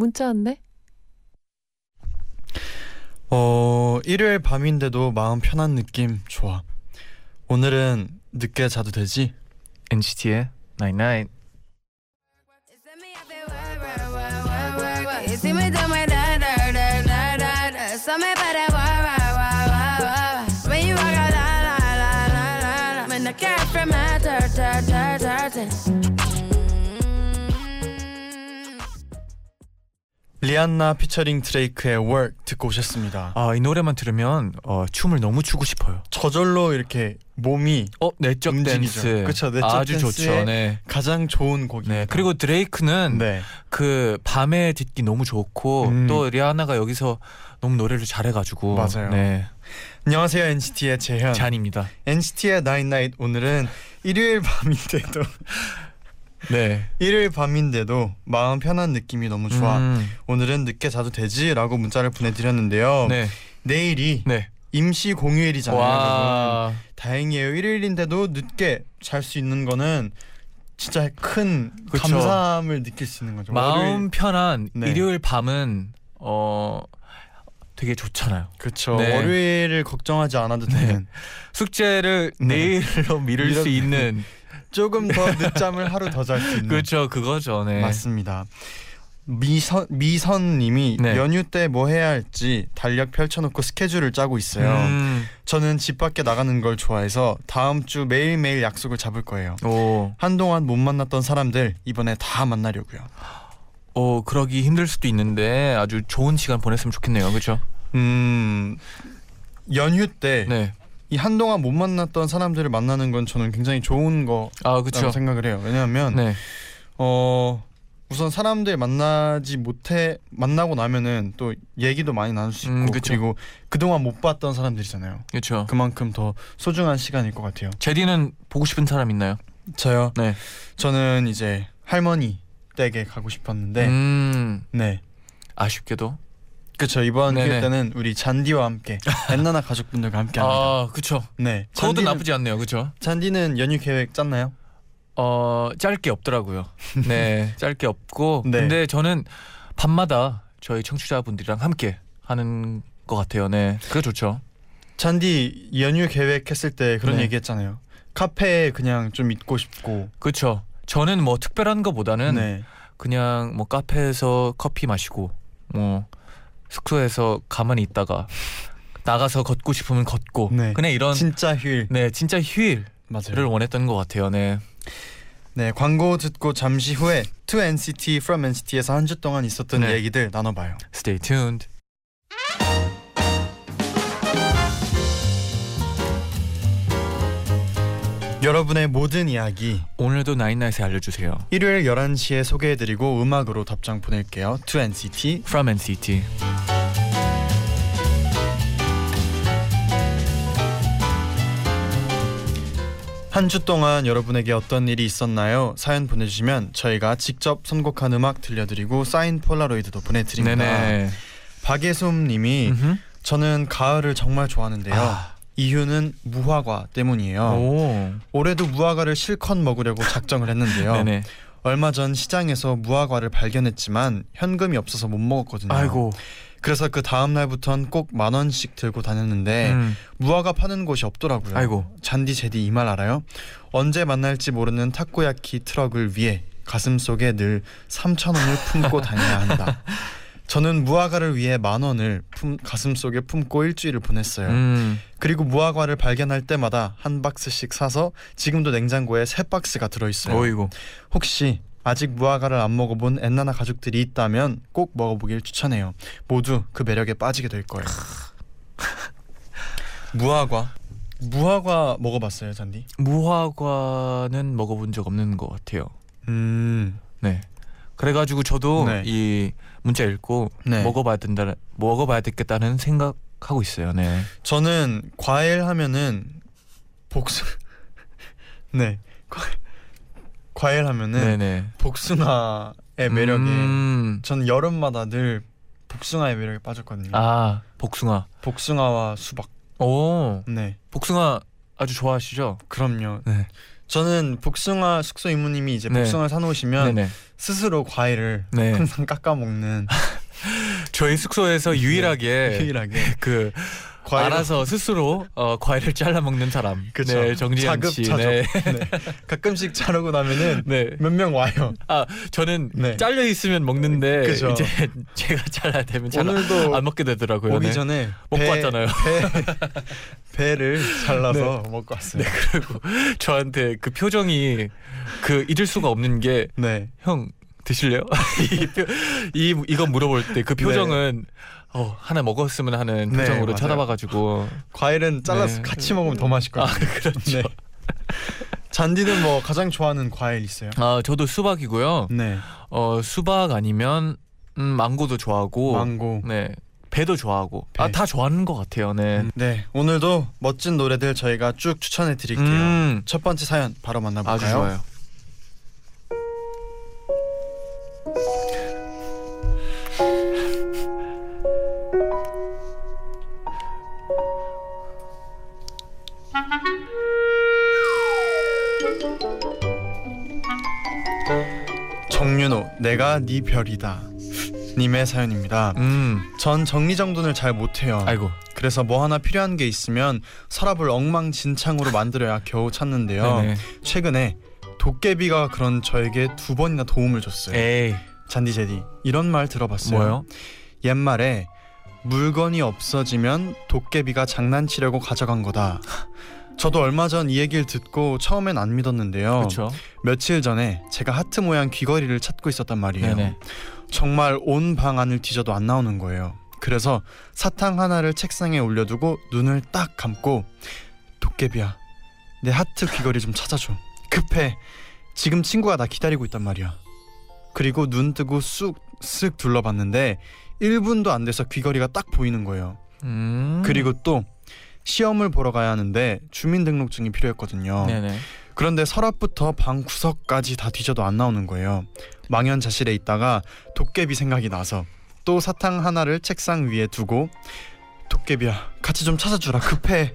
문자 왔네. 어 일요일 밤인데도 마음 편한 느낌 좋아. 오늘은 늦게 자도 되지? NCT의 Night Night. 리안나 피처링 드레이크의 Work 듣고 오셨습니다. 아, 이 노래만 들으면 어, 춤을 너무 추고 싶어요. 저절로 이렇게 몸이 어, 내적 움직이죠. 댄스. 그쵸, 내적 아주 좋죠. 네. 가장 좋은 곡입니다. 네. 그리고 드레이크는 네. 그 밤에 듣기 너무 좋고 음. 또 리아나가 여기서 너무 노래를 잘해가지고 맞아요. 네. 안녕하세요 NCT의 재현. 잔입니다. NCT의 Night 오늘은 일요일 밤인데도 네. 일요일 밤인데도 마음 편한 느낌이 너무 좋아. 음, 오늘은 늦게 자도 되지라고 문자를 보내드렸는데요. 네. 내일이 네. 임시 공휴일이잖아요. 와. 다행이에요. 일요일인데도 늦게 잘 수 있는 거는 진짜 큰 그쵸. 감사함을 느낄 수 있는 거죠. 마음 월요일- 편한 네. 일요일 밤은 어 되게 좋잖아요. 그쵸. 네. 월요일을 걱정하지 않아도 되는 숙제를 네. 내일로 미룰 수 있는 조금 더 늦잠을 하루 더 잘 수 있는 그렇죠 그거죠. 네. 맞습니다. 미선 미선님이 네. 연휴 때 뭐 해야 할지 달력 펼쳐놓고 스케줄을 짜고 있어요. 음, 저는 집 밖에 나가는 걸 좋아해서 다음 주 매일 매일 약속을 잡을 거예요. 오, 한동안 못 만났던 사람들 이번에 다 만나려고요. 어 그러기 힘들 수도 있는데 아주 좋은 시간 보냈으면 좋겠네요. 그렇죠? 음 연휴 때 이 네. 한동안 못 만났던 사람들을 만나는 건 저는 굉장히 좋은 거라고 아 그렇죠. 생각을 해요. 왜냐하면 네. 어 우선 사람들 만나지 못해 만나고 나면은 또 얘기도 많이 나눌 수 있고 음. 그리고 그동안 못 봤던 사람들이잖아요. 그렇죠. 그만큼 더 소중한 시간일 것 같아요. 제디는 보고 싶은 사람 있나요? 저요. 네. 저는 이제 할머니 댁에 가고 싶었는데 음 네. 아쉽게도. 그렇죠. 이번 네네. 기회 때는 우리 잔디와 함께 엔나나 가족분들과 함께 합니다. 아 그렇죠. 네. 그것도 잔디는- 나쁘지 않네요. 그렇죠? 잔디는 연휴 계획 짰나요? 어 짧게 없더라고요. 네, 짧게 없고. 네. 근데 저는 밤마다 저희 청취자분들이랑 함께 하는 것 같아요. 네, 그게 좋죠. 잔디 연휴 계획했을 때 그런 네. 얘기했잖아요. 카페에 그냥 좀 있고 싶고. 그렇죠. 저는 뭐 특별한 것보다는 네. 그냥 뭐 카페에서 커피 마시고 뭐 숙소에서 가만히 있다가 나가서 걷고 싶으면 걷고 네. 그냥 이런 진짜 휴일. 네 진짜 휴일을 맞아요. 원했던 것 같아요. 네. 네, 광고 듣고 잠시 후에 To NCT From NCT에서 한 주 동안 있었던 네. 얘기들 나눠봐요. Stay tuned. 여러분의 모든 이야기 오늘도 나인나잇에 알려주세요. 일요일 11시에 소개해드리고 음악으로 답장 보낼게요. To NCT From NCT. 한 주 동안 여러분에게 어떤 일이 있었나요? 사연 보내주시면 저희가 직접 선곡한 음악 들려드리고 사인 폴라로이드도 보내드립니다. 네네. 박예솜님이. 저는 가을을 정말 좋아하는데요. 아. 이유는 무화과 때문이에요. 오. 올해도 무화과를 실컷 먹으려고 작정을 했는데요. 얼마 전 시장에서 무화과를 발견했지만 현금이 없어서 못 먹었거든요. 아이고. 그래서 그 다음 날부턴 꼭 만 원씩 들고 다녔는데 음. 무화과 파는 곳이 없더라고요. 아이고. 잔디 제디 이 말 알아요? 언제 만날지 모르는 타코야키 트럭을 위해 가슴 속에 늘 3천 원을 품고 다녀야 한다. 저는 무화과를 위해 만 원을 품, 가슴 속에 품고 일주일을 보냈어요. 음. 그리고 무화과를 발견할 때마다 한 박스씩 사서 지금도 냉장고에 세 박스가 들어 있어요. 어이고. 혹시 아직 무화과를 안 먹어본 엔나나 가족들이 있다면 꼭 먹어보길 추천해요. 모두 그 매력에 빠지게 될 거예요. 무화과, 무화과 먹어봤어요, 잔디? 무화과는 먹어본 적 없는 것 같아요. 음, 네. 그래가지고 저도 네. 이 문자 읽고 네. 먹어봐야 된다, 먹어봐야 되겠다는 생각하고 있어요. 네. 저는 과일 하면은 복숭 네 과... 과일 하면은 네네. 복숭아의 매력에 음, 저는 여름마다 늘 복숭아의 매력에 빠졌거든요. 아 복숭아. 복숭아와 수박. 오 네, 복숭아 아주 좋아하시죠? 그럼요. 네. 저는 복숭아 숙소 이모님이 이제 네. 복숭아를 사놓으시면 네네. 스스로 과일을 네. 항상 깎아 먹는 저희 숙소에서 유일하게 유일하게 그 과일 알아서 스스로 어, 과일을 잘라 먹는 사람. 그쵸. 네, 정지현 씨. 자급자족. 네. 네. 가끔씩 자르고 나면은 네. 몇 명 와요. 아 저는 네. 잘려 있으면 먹는데 그죠. 이제 제가 잘라야 되면 잘 오늘도 안 먹게 되더라고요. 오기 네. 전에 먹고 왔잖아요. 배, 배를 잘라서 먹고 왔어요. 그리고 저한테 그 표정이 그 잊을 수가 없는 게 네. 형 드실래요? 이, 표, 이 이거 물어볼 때 그 표정은 어, 하나 먹었으면 하는 네, 표정으로 맞아요. 쳐다봐가지고 과일은 잘라서 네. 같이 먹으면 더 맛있거든요. 아 그렇죠. 네. 잔디는 뭐 가장 좋아하는 과일 있어요? 아 저도 수박이고요. 네. 어 수박 아니면 음, 망고도 좋아하고 망고. 네 배도 좋아하고 배. 아다 좋아하는 것 같아요. 네. 네. 오늘도 멋진 노래들 저희가 쭉 추천해 드릴게요. 음, 첫 번째 사연 바로 만나볼까요? 아주 좋아요. 윤호 내가 네 별이다 님의 사연입니다. 음, 전 정리정돈을 잘 못해요. 아이고. 그래서 뭐 하나 필요한 게 있으면 서랍을 엉망진창으로 만들어야 겨우 찾는데요. 네네. 최근에 도깨비가 그런 저에게 두 번이나 도움을 줬어요. 에이 잔디 제디 이런 말 들어봤어요. 뭐요? 옛말에 물건이 없어지면 도깨비가 장난치려고 가져간 거다. 저도 얼마 전 이 얘기를 듣고 처음엔 안 믿었는데요. 그렇죠. 며칠 전에 제가 하트 모양 귀걸이를 찾고 있었단 말이에요. 네네. 정말 온 방 안을 뒤져도 안 나오는 거예요. 그래서 사탕 하나를 책상에 올려두고 눈을 딱 감고 도깨비야 내 하트 귀걸이 좀 찾아줘 급해 지금 친구가 나 기다리고 있단 말이야 그리고 눈 뜨고 쑥쓱 둘러봤는데 1분도 안 돼서 귀걸이가 딱 보이는 거예요 음. 그리고 또 시험을 보러 가야 하는데 주민등록증이 필요했거든요 네네. 그런데 서랍부터 방 구석까지 다 뒤져도 안 나오는 거예요. 망연자실에 있다가 도깨비 생각이 나서 또 사탕 하나를 책상 위에 두고 도깨비야 같이 좀 찾아주라 급해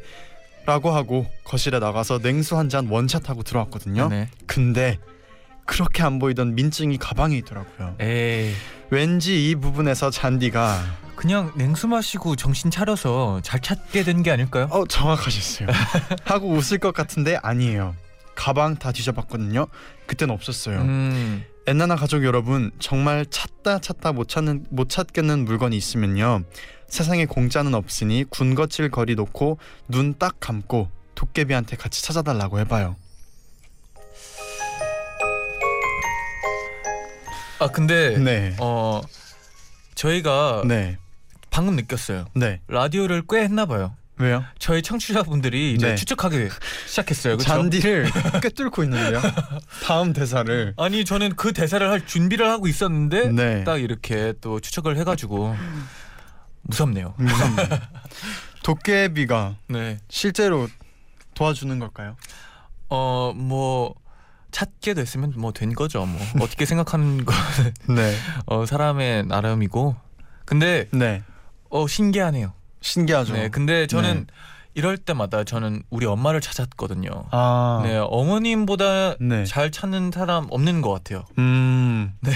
라고 하고 거실에 나가서 냉수 한 잔 원샷하고 들어왔거든요. 네네. 근데 그렇게 안 보이던 민증이 가방에 있더라고요. 에이 왠지 이 부분에서 잔디가 그냥 냉수 마시고 정신 차려서 잘 찾게 된 게 아닐까요? 어 정확하셨어요. 하고 웃을 것 같은데 아니에요. 가방 다 뒤져봤거든요. 그땐 없었어요. 음. 엔나나 가족 여러분 정말 찾다 찾다 못 찾는 못 찾겠는 물건이 있으면요 세상에 공짜는 없으니 군것질 거리 놓고 눈 딱 감고 도깨비한테 같이 찾아달라고 해봐요. 아 근데 네, 어 저희가 네, 방금 느꼈어요. 네. 라디오를 꽤 했나 봐요. 왜요? 저희 청취자분들이 이제 네. 추측하기 시작했어요. 그렇죠? 잔디를 꿰뚫고 있는데요. 다음 대사를. 아니 저는 그 대사를 할 준비를 하고 있었는데 네. 딱 이렇게 또 추측을 해가지고 무섭네요. 무섭네요. 도깨비가 네. 실제로 도와주는 걸까요? 어뭐 찾게 됐으면 뭐 된 거죠. 뭐 어떻게 생각하는 건 네, 어, 사람의 나름이고. 근데 네. 어 신기하네요. 신기하죠. 네. 근데 저는 네. 이럴 때마다 저는 우리 엄마를 찾았거든요. 아, 네, 어머님보다 네. 잘 찾는 사람 없는 것 같아요. 음, 네.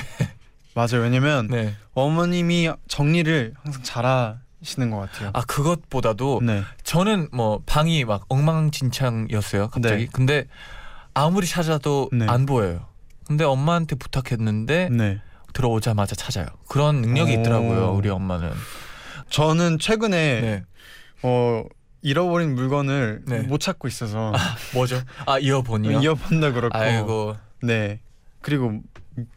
맞아요. 왜냐면 네. 어머님이 정리를 항상 잘하 시는 것 같아요. 아 그것보다도 네, 저는 뭐 방이 막 엉망진창이었어요. 갑자기. 네. 근데 아무리 찾아도 네. 안 보여요. 근데 엄마한테 부탁했는데 네. 들어오자마자 찾아요. 그런 능력이 오. 있더라고요. 우리 엄마는. 저는 최근에 네. 어 잃어버린 물건을 네. 못 찾고 있어서 뭐죠? 아 이어폰이요. 이어폰도 그렇고. 아이고. 네. 그리고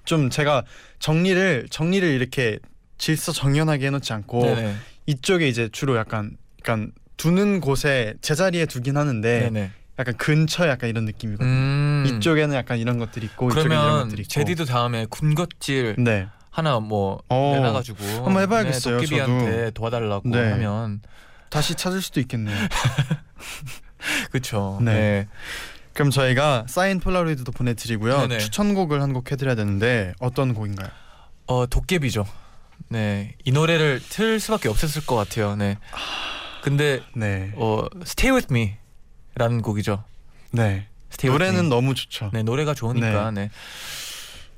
좀 제가 정리를 정리를 이렇게 질서 정연하게 해놓지 않고 네네. 이쪽에 이제 주로 약간 약간 두는 곳에 제자리에 두긴 하는데 네네. 약간 근처 약간 이런 느낌이거든요. 음. 이쪽에는 약간 이런 것들이 있고 이쪽에는 이런 것들이 있고. 제디도 다음에 군것질 네. 하나 뭐 어, 내놔가지고 한번 해봐야겠어요, 네, 도깨비한테 도와달라고 네. 하면 다시 찾을 수도 있겠네요. 그쵸. 네. 네. 그럼 저희가 사인 폴라로이드도 보내드리고요. 네네. 추천곡을 한 곡 해드려야 되는데 어떤 곡인가요? 어 도깨비죠. 네. 이 노래를 틀 수밖에 없었을 것 같아요. 네. 근데 네. 어 Stay with me 라는 곡이죠. 네. With 노래는. 너무 좋죠. 네 노래가 좋으니까 네.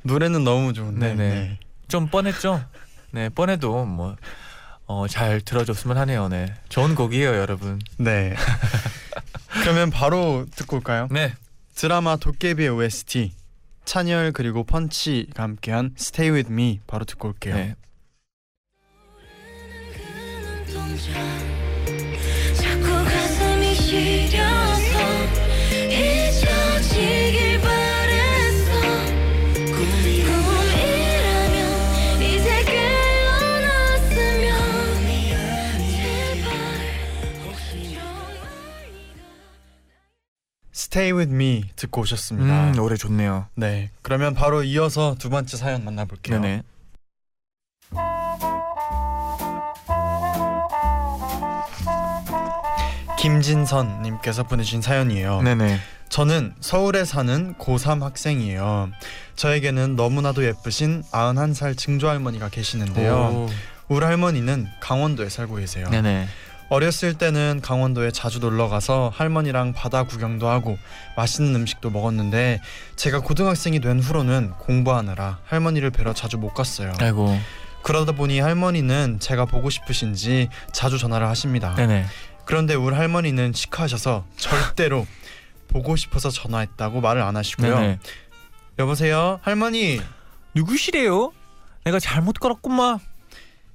노래는 너무 좋은데. 네네. 네. 좀 뻔했죠. 네 뻔해도 뭐. 어, 잘 들어줬으면 하네요. 네. 좋은 곡이에요, 여러분. 네. 그러면 바로 듣고 올까요? 네. 드라마 도깨비의 OST 찬열 그리고 펀치가 함께한 Stay With Me 바로 듣고 올게요. 네. 그 자꾸 가 Stay With Me 듣고 오셨습니다. 음, 노래 좋네요. 네. 그러면 바로 이어서 두 번째 사연 만나 볼게요. 네네. 김진선 님께서 보내신 사연이에요. 네네. 저는 서울에 사는 고3 학생이에요. 저에게는 너무나도 예쁘신 91살 증조 할머니가 계시는데요. 오. 우리 할머니는 강원도에 살고 계세요. 네네. 어렸을 때는 강원도에 자주 놀러 가서 할머니랑 바다 구경도 하고 맛있는 음식도 먹었는데 제가 고등학생이 된 후로는 공부하느라 할머니를 뵈러 자주 못 갔어요. 아이고. 그러다 보니 할머니는 제가 보고 싶으신지 자주 전화를 하십니다. 네네. 그런데 우리 할머니는 시크하셔서 절대로 보고 싶어서 전화했다고 말을 안 하시고요. 네네. 여보세요, 할머니. 누구시래요? 내가 잘못 걸었구만.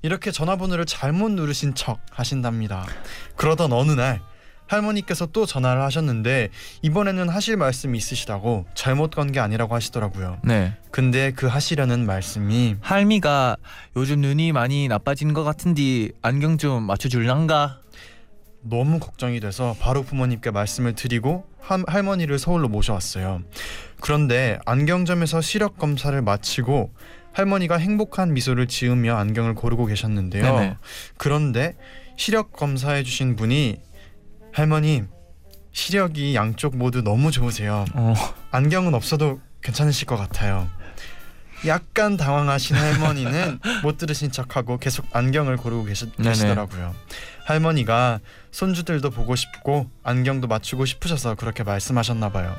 이렇게 전화번호를 잘못 누르신 척 하신답니다. 그러던 어느 날 할머니께서 또 전화를 하셨는데 이번에는 하실 말씀이 있으시다고 잘못 건 게 아니라고 하시더라고요. 네. 근데 그 하시려는 말씀이 할미가 요즘 눈이 많이 나빠진 것 같은데 안경 좀 맞춰줄란가? 너무 걱정이 돼서 바로 부모님께 말씀을 드리고 할- 할머니를 서울로 모셔왔어요. 그런데 안경점에서 시력 검사를 마치고 할머니가 행복한 미소를 지으며 안경을 고르고 계셨는데요. 네네. 그런데 시력 검사해 주신 분이 할머니 시력이 양쪽 모두 너무 좋으세요. 어. 안경은 없어도 괜찮으실 것 같아요. 약간 당황하신 할머니는 못 들으신 척하고 계속 안경을 고르고 계시, 네네. 계시더라고요. 할머니가 손주들도 보고 싶고 안경도 맞추고 싶으셔서 그렇게 말씀하셨나 봐요.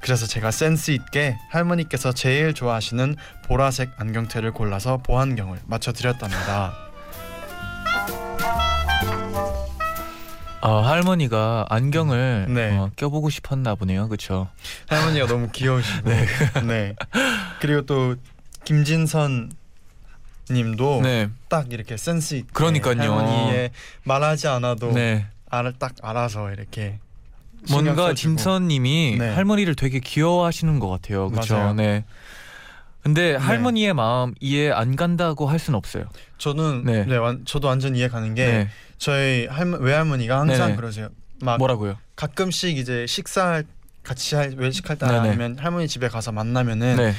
그래서 제가 센스 있게 할머니께서 제일 좋아하시는 보라색 안경테를 골라서 보안경을 맞춰 드렸답니다. 어, 할머니가 안경을 네. 어, 껴보고 싶었나 보네요. 그렇죠. 할머니가 너무 귀여우시고 네. 그리고 또 김진선 님도 네. 딱 이렇게 센스 있게 그러니까요. 할머니의 말하지 않아도 네. 알을 딱 알아서 이렇게 신경 뭔가 써주고. 진선님이 네. 할머니를 되게 귀여워하시는 것 같아요. 그렇죠. 맞아요. 네. 근데 할머니의 마음 이해 안 간다고 할 수는 없어요. 저는 네. 네. 완, 저도 완전 이해 가는 게 네. 저희 할머, 외할머니가 항상 네네. 그러세요. 막 뭐라고요? 가끔씩 이제 식사 같이 할, 외식할 때 네네. 아니면 할머니 집에 가서 만나면은 네.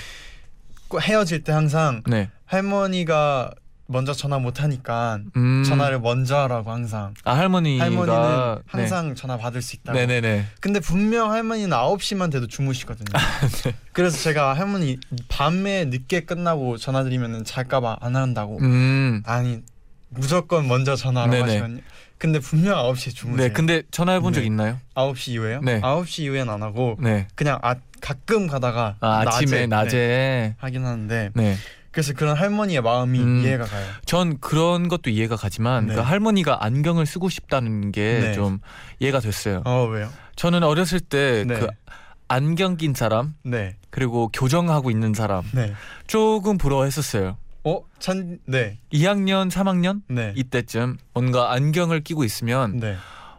꼭 헤어질 때 항상 네. 할머니가 먼저 전화 못 하니까 음. 전화를 먼저 하라고 항상 아 할머니가 할머니는 항상 전화 받을 수 있다고 네. 네네네. 근데 분명 할머니는 9시만 돼도 주무시거든요. 아, 네. 그래서 제가 할머니 밤에 늦게 끝나고 전화 드리면은 잘까 봐 안 한다고. 음. 아니 무조건 먼저 전화하라고. 하시거든요. 근데 분명 9시에 주무세요. 네. 근데 전화해 본적 네. 있나요? 9시 이후에요? 네. 9시 이후엔 안 하고 네. 그냥 아, 가끔 가다가 아, 아침에 낮에. 네, 하긴 하는데 네. 그래서 그런 할머니의 마음이 음. 이해가 가요. 전 그런 것도 이해가 가지만 네. 그 할머니가 안경을 쓰고 싶다는 게 네. 좀 이해가 됐어요. 어 왜요? 저는 어렸을 때그 네. 안경 낀 사람 네. 그리고 교정하고 있는 사람 네. 조금 부러워했었어요. 어? 천 네. 2학년, 3학년 네. 이때쯤 뭔가 안경을 끼고 있으면 네.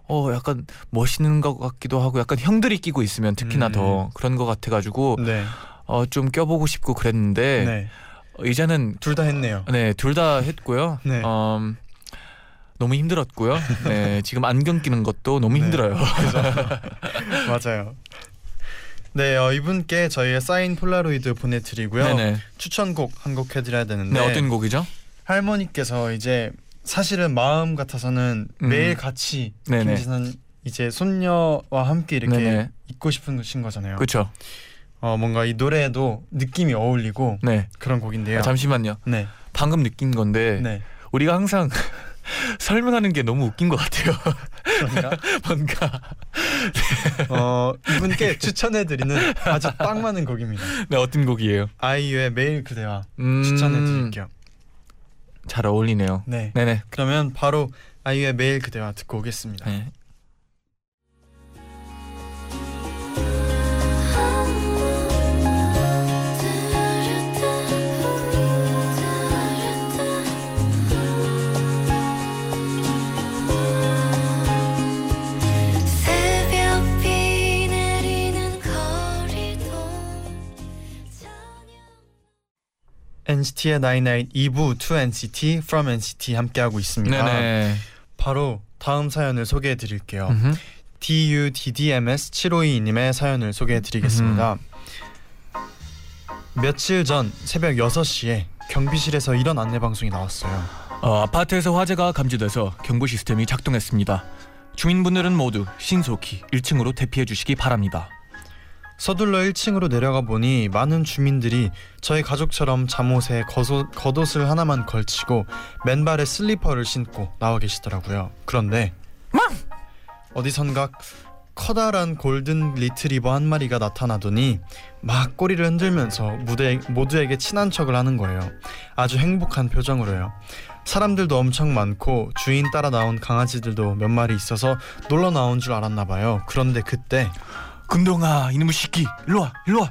어 약간 멋있는 것 같기도 하고 약간 형들이 끼고 있으면 특히나 음. 더 그런 것 같아가지고 네. 어좀 껴보고 싶고 그랬는데 이제는 둘 다 했네요. 네 둘 다 했고요. 네. 음, 너무 힘들었고요. 네, 지금 안경 끼는 것도 너무 네. 힘들어요. 맞아요. 네, 어, 이분께 저희의 사인 폴라로이드 보내드리고요. 네네. 추천곡 한 곡 해드려야 되는데 네, 어떤 곡이죠? 할머니께서 이제 사실은 마음 같아서는 음. 매일 같이 네네. 김지선 이제 손녀와 함께 이렇게 네네. 있고 싶은 신 거잖아요. 그렇죠. 어 뭔가 이 노래에도 느낌이 어울리고 네. 그런 곡인데요. 아, 잠시만요. 네, 방금 느낀 건데 네. 우리가 항상 설명하는 게 너무 웃긴 것 같아요. 뭔가 어 이분께 추천해드리는 아주 딱 맞는 곡입니다. 네, 어떤 곡이에요? 아이유의 매일 그대와 음, 추천해드릴게요. 잘 어울리네요. 네. 네네. 그러면 바로 아이유의 매일 그대와 듣고 오겠습니다. 네. NCT의 99 2부 to NCT from NCT 함께하고 있습니다. 네네. 바로 다음 사연을 소개해 드릴게요. 음흠. DUDDMS 752님의 사연을 소개해 드리겠습니다. 며칠 전 새벽 6시에 경비실에서 이런 안내 방송이 나왔어요. 어, 아파트에서 화재가 감지돼서 경보 시스템이 작동했습니다. 주민분들은 모두 신속히 1층으로 대피해 주시기 바랍니다. 서둘러 1층으로 내려가 보니 많은 주민들이 저희 가족처럼 잠옷에 겉옷, 겉옷을 하나만 걸치고 맨발에 슬리퍼를 신고 나와 계시더라고요. 그런데 어디선가 커다란 골든 리트리버 한 마리가 나타나더니 막 꼬리를 흔들면서 무대, 모두에게 친한 척을 하는 거예요. 아주 행복한 표정으로요. 사람들도 엄청 많고 주인 따라 나온 강아지들도 몇 마리 있어서 놀러 나온 줄 알았나 봐요. 그런데 그때 금동아 이놈의 새끼 일로 와 일로 와.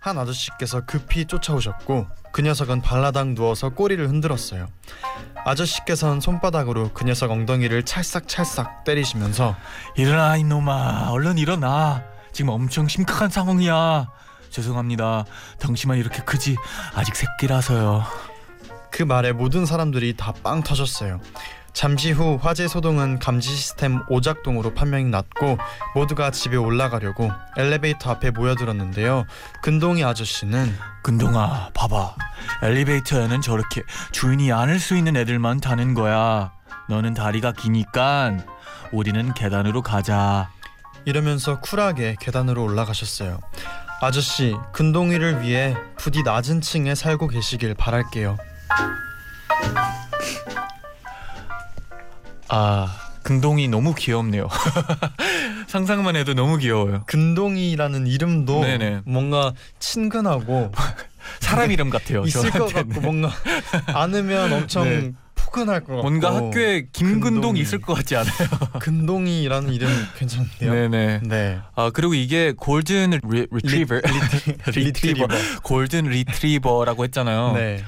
한 아저씨께서 급히 쫓아오셨고 그 녀석은 발라당 누워서 꼬리를 흔들었어요. 아저씨께서는 손바닥으로 그 녀석 엉덩이를 찰싹찰싹 때리시면서 일어나 이놈아 얼른 일어나 지금 엄청 심각한 상황이야 죄송합니다 덩치만 이렇게 크지 아직 새끼라서요 그 말에 모든 사람들이 다 빵 터졌어요. 잠시 후 화재 소동은 감지 시스템 오작동으로 판명이 났고 모두가 집에 올라가려고 엘리베이터 앞에 모여들었는데요. 근동이 아저씨는 근동아 봐봐 엘리베이터에는 저렇게 주인이 안을 수 있는 애들만 타는 거야 너는 다리가 기니까 우리는 계단으로 가자 이러면서 쿨하게 계단으로 올라가셨어요. 아저씨, 근동이를 위해 부디 낮은 층에 살고 계시길 바랄게요. 아 근동이 너무 귀엽네요 상상만 해도 너무 귀여워요 근동이라는 이름도 네네. 뭔가 친근하고 사람 이름 같아요 있을 것 저한테는. 같고 뭔가 안으면 엄청 네. 포근할 것 같고 뭔가 학교에 김근동. 있을 것 같지 않아요? 근동이라는 이름 괜찮네요. 네네. 네. 아 그리고 이게 골든 리, 리트리버 리트리버 골든 리트리버라고 했잖아요. 네.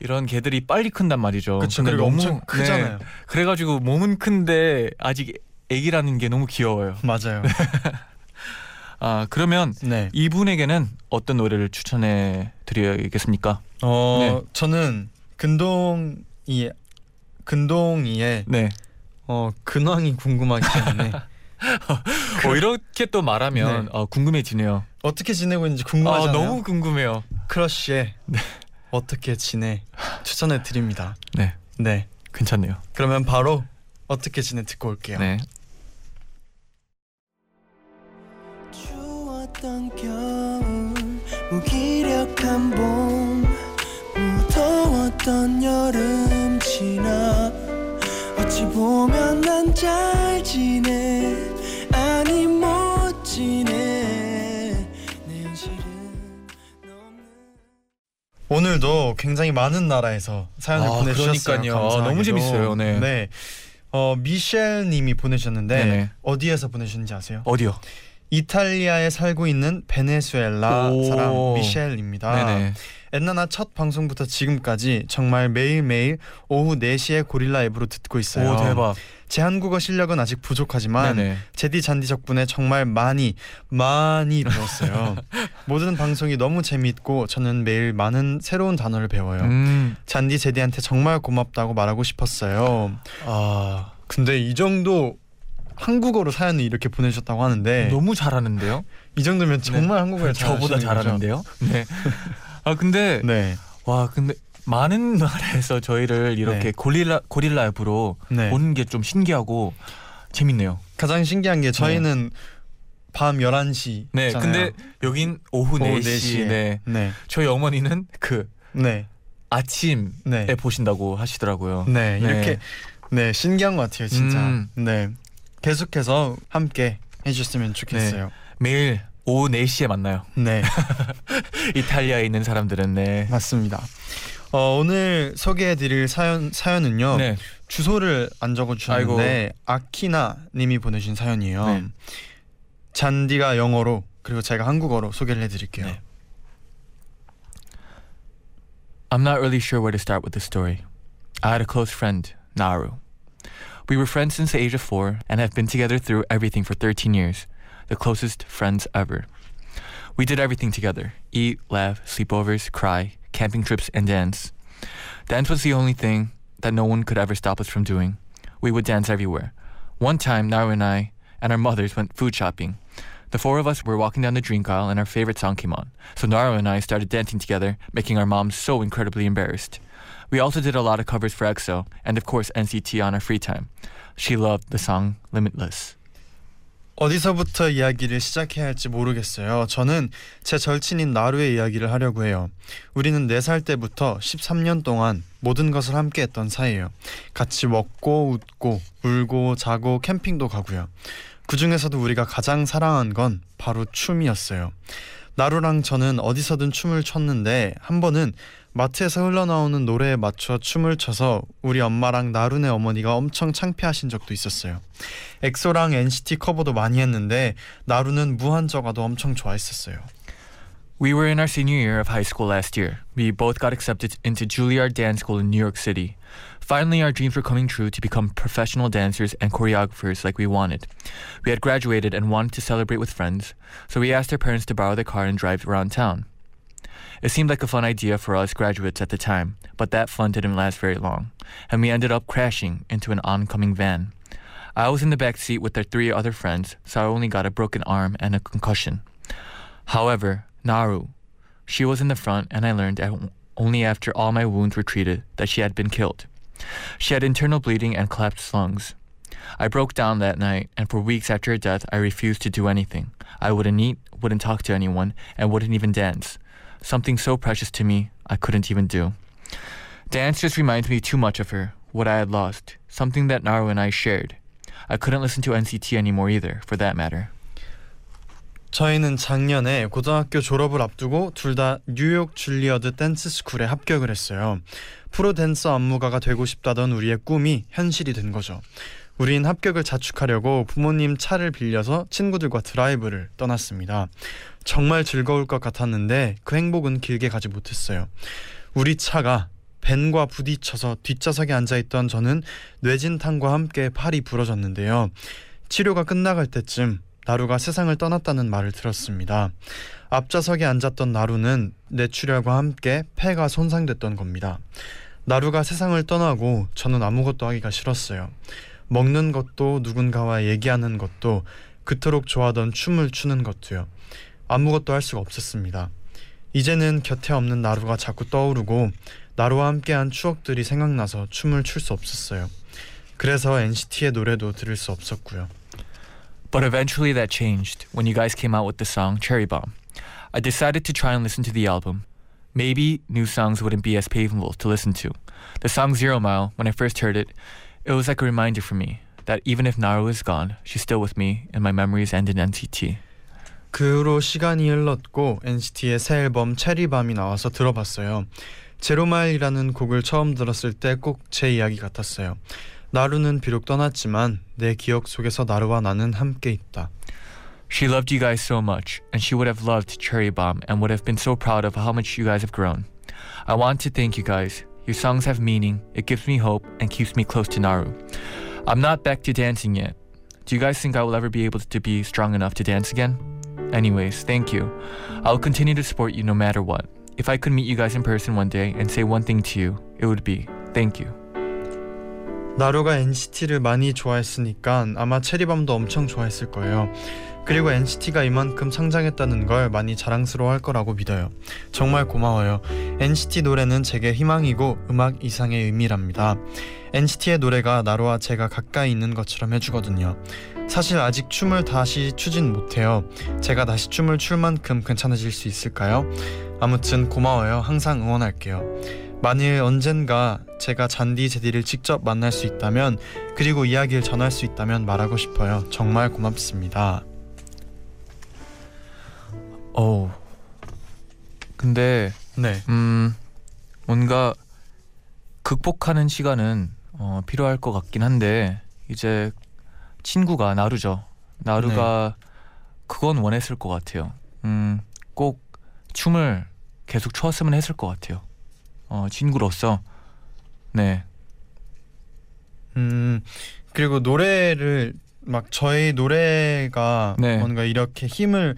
이런 개들이 빨리 큰단 말이죠. 그렇죠. 근데 그리고 엄청 크잖아요. 네, 그래가지고 몸은 큰데 아직 애기라는 게 너무 귀여워요. 맞아요. 아 그러면 네. 이분에게는 어떤 노래를 추천해 드려야겠습니까? 어 네. 저는 근동이 근동이의 네. 어 근황이 궁금하기 때문에 어, 이렇게 또 말하면 네. 어, 궁금해지네요. 어떻게 지내고 있는지 아 궁금하잖아요. 너무 궁금해요. 크러쉬의 어떻게 지내 추천해 드립니다. 네, 네. 괜찮네요. 그러면 바로 어떻게 지내 듣고 올게요. 네. 추웠던 겨울 무기력한 봄 무더웠던 여름 지나 어찌 보면 난 잘 지내 아니 못 지내 오늘도 굉장히 많은 나라에서 사연을 아, 보내주셨어요. 그러니까요. 아. 너무 재밌어요. 네. 네. 어 미셸 님이 보내셨는데 네네. 어디에서 보내셨는지 아세요? 어디요? 이탈리아에 살고 있는 베네수엘라 오. 사람 미셸입니다. 네네. 엔나나 첫 방송부터 지금까지 정말 매일매일 오후 4시에 고릴라 앱으로 듣고 있어요. 오 대박. 제 한국어 실력은 아직 부족하지만 네네. 제디 잔디 덕분에 정말 많이 많이 배웠어요. 모든 방송이 너무 재미있고 저는 매일 많은 새로운 단어를 배워요. 음. 잔디 제디한테 정말 고맙다고 말하고 싶었어요. 아 근데 이 정도 한국어로 사연을 이렇게 보내셨다고 하는데 너무 잘하는데요. 이 정도면 정말 한국어를 저보다? 잘하는데요. 네. 아 근데 네. 와 근데 많은 나라에서 저희를 이렇게 네. 고릴라 고릴라 앱으로 네. 보는 게 좀 신기하고 재밌네요. 가장 신기한 게 저희는 밤 11시 네. 근데 여긴 오후 4시. 네. 네. 저희 어머니는 그 네. 아침에 네. 보신다고 하시더라고요. 네. 이렇게 네, 신기한 것 같아요, 진짜. 음. 네. 계속해서 함께 해 주셨으면 좋겠어요. 매일 오후 4시에 만나요. 네. 이탈리아에 있는 사람들은 네. 맞습니다. 어, 오늘 소개해 드릴 사연 사연은요. 네. 주소를 안 적어 주셨는데 아키나 님이 보내신 사연이에요. 네. 잔디가 영어로 그리고 제가 한국어로 소개를 해 드릴게요. 네. I'm not really sure where to start with this story. I had a close friend, Naru. We were friends since the age of four and have been together through everything for 13 years, the closest friends ever. We did everything together eat, laugh, sleepovers, cry, camping trips, and dance. Dance was the only thing that no one could ever stop us from doing. We would dance everywhere. One time, Naru and I and our mothers went food shopping. The four of us were walking down the drink aisle and our favorite song came on. So Naru and I started dancing together, making our moms so incredibly embarrassed. We also did a lot of covers for EXO and of course NCT on our free time. She loved the song Limitless. 어디서부터 이야기를 시작해야 할지 모르겠어요. 저는 제 절친인 나루의 이야기를 하려고 해요. 우리는 4살 때부터 13년 동안 모든 것을 함께 했던 사이예요. 같이 먹고 웃고 울고 자고 캠핑도 가고요. 그 중에서도 우리가 가장 사랑한 건 바로 춤이었어요. 나루랑 저는 어디서든 춤을 췄는데 한 번은 마트에서 흘러나오는 노래에 맞춰 춤을 춰서 우리 엄마랑 나루네 어머니가 엄청 창피하신 적도 있었어요. 엑소랑 NCT 커버도 많이 했는데 나루는 무한저가도 엄청 좋아했었어요. We were in our senior year of high school last year. We both got accepted into Juilliard Dance School in New York City. Finally, our dreams were coming true to become professional dancers and choreographers like we wanted. We had graduated and wanted to celebrate with friends, so we asked our parents to borrow their car and drive around town. It seemed like a fun idea for us graduates at the time, but that fun didn't last very long, and we ended up crashing into an oncoming van. I was in the back seat with our three other friends, so I only got a broken arm and a concussion. However, Naru, she was in the front, and I learned only after all my wounds were treated that she had been killed. She had internal bleeding and collapsed lungs. I broke down that night, and for weeks after her death, I refused to do anything. I wouldn't eat, wouldn't talk to anyone, and wouldn't even dance. Something so precious to me, I couldn't even do. Dance just reminds me too much of her, what I had lost, something that Naru and I shared. I couldn't listen to NCT anymore either, for that matter. 저희는 작년에 고등학교 졸업을 앞두고 둘 다 뉴욕 줄리어드 댄스 스쿨에 합격을 했어요. 프로 댄서 안무가가 되고 싶다던 우리의 꿈이 현실이 된 거죠. 우린 합격을 자축하려고 부모님 차를 빌려서 친구들과 드라이브를 떠났습니다. 정말 즐거울 것 같았는데 그 행복은 길게 가지 못했어요. 우리 차가 벤과 부딪혀서 뒷좌석에 앉아있던 저는 뇌진탕과 함께 팔이 부러졌는데요. 치료가 끝나갈 때쯤 나루가 세상을 떠났다는 말을 들었습니다. 앞좌석에 앉았던 나루는 뇌출혈과 함께 폐가 손상됐던 겁니다. 나루가 세상을 떠나고 저는 아무것도 하기가 싫었어요. 먹는 것도 누군가와 얘기하는 것도 그토록 좋아하던 춤을 추는 것도요. 아무것도 할 수가 없었습니다. 이제는 곁에 없는 나루가 자꾸 떠오르고 나루와 함께한 추억들이 생각나서 춤을 출 수 없었어요. 그래서 NCT의 노래도 들을 수 없었고요. But eventually that changed when you guys came out with the song Cherry Bomb. I decided to try and listen to the album. Maybe new songs wouldn't be as painful to listen to. The song Zero Mile, when I first heard it, it was like a reminder for me that even if Naru is gone, she's still with me in my memories and in NCT. 그 후로 시간이 흘렀고 NCT의 새 앨범 체리밤이 나와서 들어봤어요. 제로마일이라는 곡을 처음 들었을 때 꼭 제 이야기 같았어요. 나루는 비록 떠났지만 내 기억 속에서 나루와 나는 함께 있다. She loved you guys so much, and she would have loved Cherry Bomb and would have been so proud of how much you guys have grown. I want to thank you guys. Your songs have meaning, it gives me hope, and keeps me close to Naru. I'm not back to dancing yet. Do you guys think I will ever be able to be strong enough to dance again? Anyways, thank you. I'll continue to support you no matter what. If I could meet you guys in person one day and say one thing to you, it would be thank you. 나루가 NCT를 많이 좋아했으니까 아마 체리밤도 엄청 좋아했을 거예요. 그리고 NCT가 이만큼 성장했다는 걸 많이 자랑스러워할 거라고 믿어요. 정말 고마워요. NCT 노래는 제게 희망이고 음악 이상의 의미랍니다. NCT의 노래가 나루와 제가 가까이 있는 것처럼 해주거든요. 사실 아직 춤을 다시 추진 못해요. 제가 다시 춤을 출 만큼 괜찮아질 수 있을까요? 아무튼 고마워요. 항상 응원할게요. 만일 언젠가 제가 잔디 제디를 직접 만날 수 있다면 그리고 이야기를 전할 수 있다면 말하고 싶어요. 정말 고맙습니다. 어. 근데 네, 음 뭔가 극복하는 시간은 어, 필요할 것 같긴 한데 이제 친구가 나루죠. 나루가 그건 원했을 것 같아요. 음 꼭 춤을 계속 추었으면 했을 것 같아요. 어 친구로서 네 음 그리고 노래를 막 저희 노래가 네. 뭔가 이렇게 힘을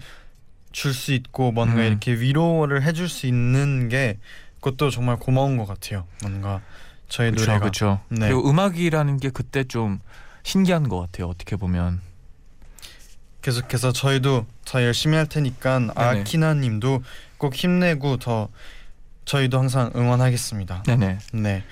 줄 수 있고 뭔가 음. 이렇게 위로를 해줄 수 있는 게 그것도 정말 고마운 것 같아요. 뭔가 저희 그렇죠 노래가 그렇죠. 네. 그리고 음악이라는 게 그때 좀 신기한 것 같아요. 어떻게 보면 계속해서 저희도 더 열심히 할 테니까. 아키나님도 꼭 힘내고 더 저희도 항상 응원하겠습니다. 네네 네,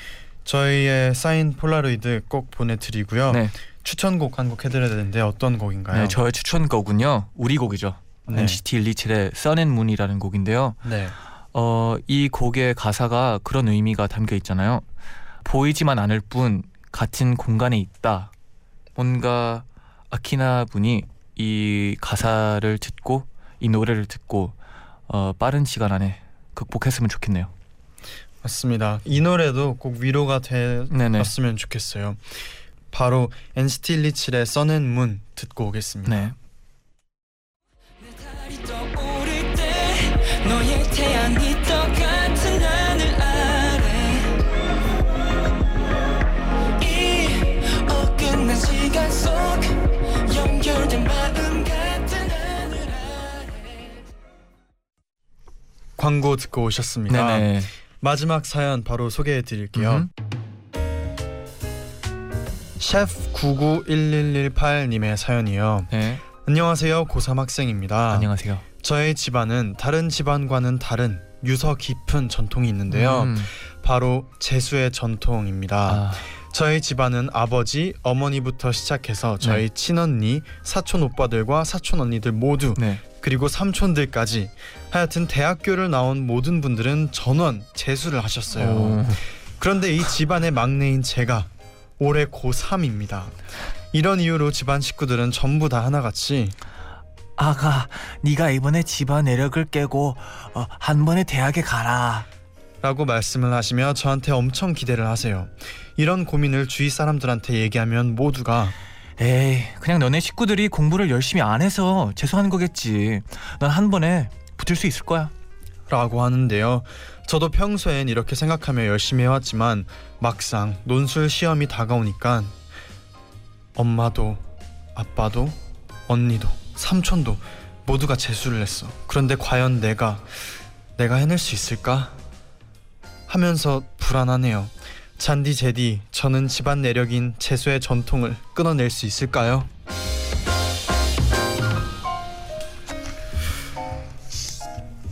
저희의 사인 폴라로이드 꼭 보내드리고요. 네. 추천곡 한 곡 해드려야 되는데 어떤 곡인가요? 네 저의 추천곡은요 우리 곡이죠. 네. NCT 127의 Sun and Moon이라는 곡인데요. 네. 어, 이 곡의 가사가 그런 의미가 담겨 있잖아요. 보이지만 않을 뿐 같은 공간에 있다. 뭔가 아키나 분이 이 가사를 듣고 이 노래를 듣고 어, 빠른 시간 안에 극복했으면 좋겠네요. 맞습니다. 이 노래도 꼭 위로가. 되었으면 좋겠어요. 바로 NCT 127의 Sun and Moon 듣고 오겠습니다. 네. 태양이 똑같은 하늘 아래 이 어긋난 시간 속 연결된 마음 같은 하늘 아래 광고 듣고 오셨습니다. 네네. 마지막 사연 바로 소개해 드릴게요. 음. 셰프 991118님의 사연이요. 네. 안녕하세요. 고3 학생입니다. 안녕하세요. 저의 집안은 다른 집안과는 다른 유서 깊은 전통이 있는데요. 음. 바로 재수의 전통입니다. 아, 저희 집안은 아버지, 어머니부터 시작해서 저희 친언니, 사촌 오빠들과 사촌 언니들 모두 네. 그리고 삼촌들까지 하여튼 대학교를 나온 모든 분들은 전원 재수를 하셨어요. 오. 그런데 이 집안의 막내인 제가 올해 고3입니다. 이런 이유로 집안 식구들은 전부 다 하나같이 아가, 네가 이번에 집안 내력을 깨고 어, 한 번에 대학에 가라. 라고 말씀을 하시며 저한테 엄청 기대를 하세요. 이런 고민을 주위 사람들한테 얘기하면 모두가 에이 그냥 너네 식구들이 공부를 열심히 안 해서 재수하는 거겠지 넌한 번에 붙을 수 있을 거야 라고 하는데요. 저도 평소엔 이렇게 생각하며 열심히 해왔지만 막상 논술 시험이 다가오니까 엄마도 아빠도 언니도 삼촌도 모두가 재수를 했어. 그런데 과연 내가 내가 해낼 수 있을까? 하면서 불안하네요. 잔디 제디 저는 집안 내력인 재수의 전통을 끊어낼 수 있을까요?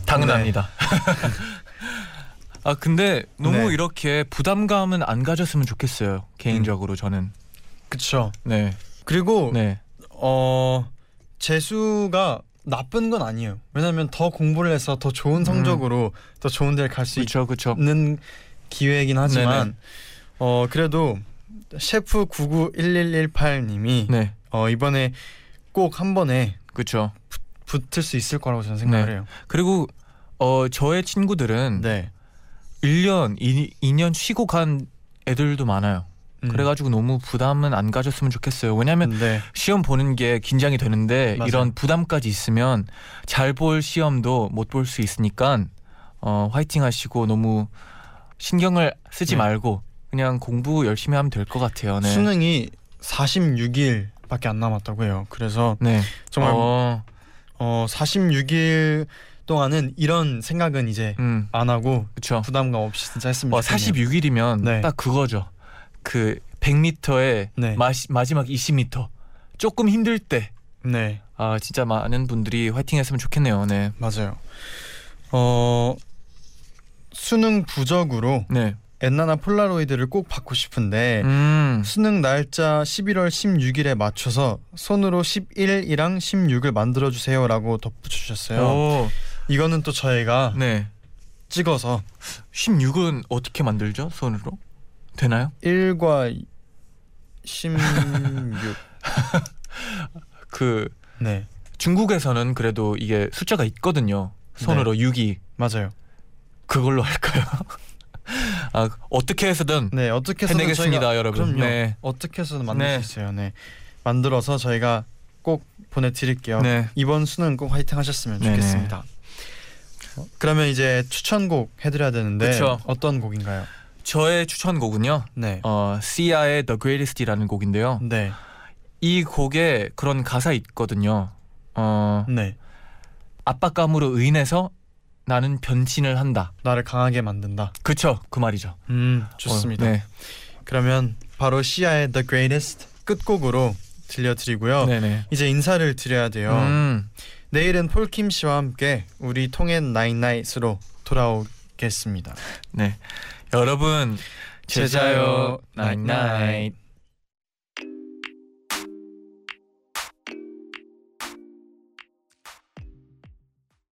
당연합니다 아 근데 너무 네. 이렇게 부담감은 안 가졌으면 좋겠어요 개인적으로 저는 그쵸. 네 그리고 네. 어 재수가 나쁜 건 아니에요. 왜냐하면 더 공부를 해서 더 좋은 성적으로 더 좋은 데를 갈 수 있는 기회이긴 하지만 네네. 어 그래도 셰프 991118님이 네 어 이번에 꼭 한 번에 그렇죠 붙을 수 있을 거라고 저는 생각을 네. 해요. 그리고 어 저의 친구들은 네. 1년 2, 2년 쉬고 간 애들도 많아요 음. 그래가지고 너무 부담은 안 가졌으면 좋겠어요 왜냐면 네. 시험 보는 게 긴장이 되는데 맞아요. 이런 부담까지 있으면 잘 볼 시험도 못 볼 수 있으니까 어, 화이팅 하시고 너무 신경을 쓰지 네. 말고 그냥 공부 열심히 하면 될 것 같아요. 네. 수능이 46일밖에 안 남았다고 해요. 그래서 네. 정말 어, 어 46일 동안은 이런 생각은 이제 음, 안 하고 그렇죠. 부담감 없이 진짜 했으면 어, 좋겠네요. 46일이면 네. 딱 그거죠. 그 100m에 네. 마지막 20m 조금 힘들 때 네. 아 진짜 많은 분들이 화이팅했으면 좋겠네요. 네, 맞아요. 어 수능 부적으로 네, 엔나나 폴라로이드를 꼭 받고 싶은데 음, 수능 날짜 11월 16일에 맞춰서 손으로 11이랑 16을 만들어 주세요라고 덧붙여 주셨어요. 오, 이거는 또 저희가 네, 찍어서 16은 어떻게 만들죠? 손으로 되나요? 1과 16 그 네, 중국에서는 그래도 이게 숫자가 있거든요. 손으로 6이 맞아요. 그걸로 할까요? 아 어떻게 해서든 네, 어떻게 해서든 해내겠습니다, 저희가- 여러분. 그럼요. 네. 어떻게 해서든 만들 네. 수 있어요. 네. 만들어서 저희가 꼭 보내 드릴게요. 네. 이번 수능 꼭 화이팅 하셨으면. 좋겠습니다. 어, 그러면 이제 추천곡 해 드려야 되는데 그쵸. 어떤 곡인가요? 저의 추천곡은요. 네, 어 시아의 The Greatest이라는 곡인데요. 네, 이 곡에 그런 가사 있거든요. 어 네. 압박감으로 인해서 나는 변신을 한다. 나를 강하게 만든다. 그쵸? 그 말이죠. 음, 좋습니다. 어, 네. 그러면 바로 Sia의 The Greatest 끝곡으로 들려드리고요. 네네. 이제 인사를 드려야 돼요. 음, 내일은 폴킴 씨와 함께 우리 통엔 night night으로 돌아오겠습니다. 네. 여러분 제자요 나잇나잇.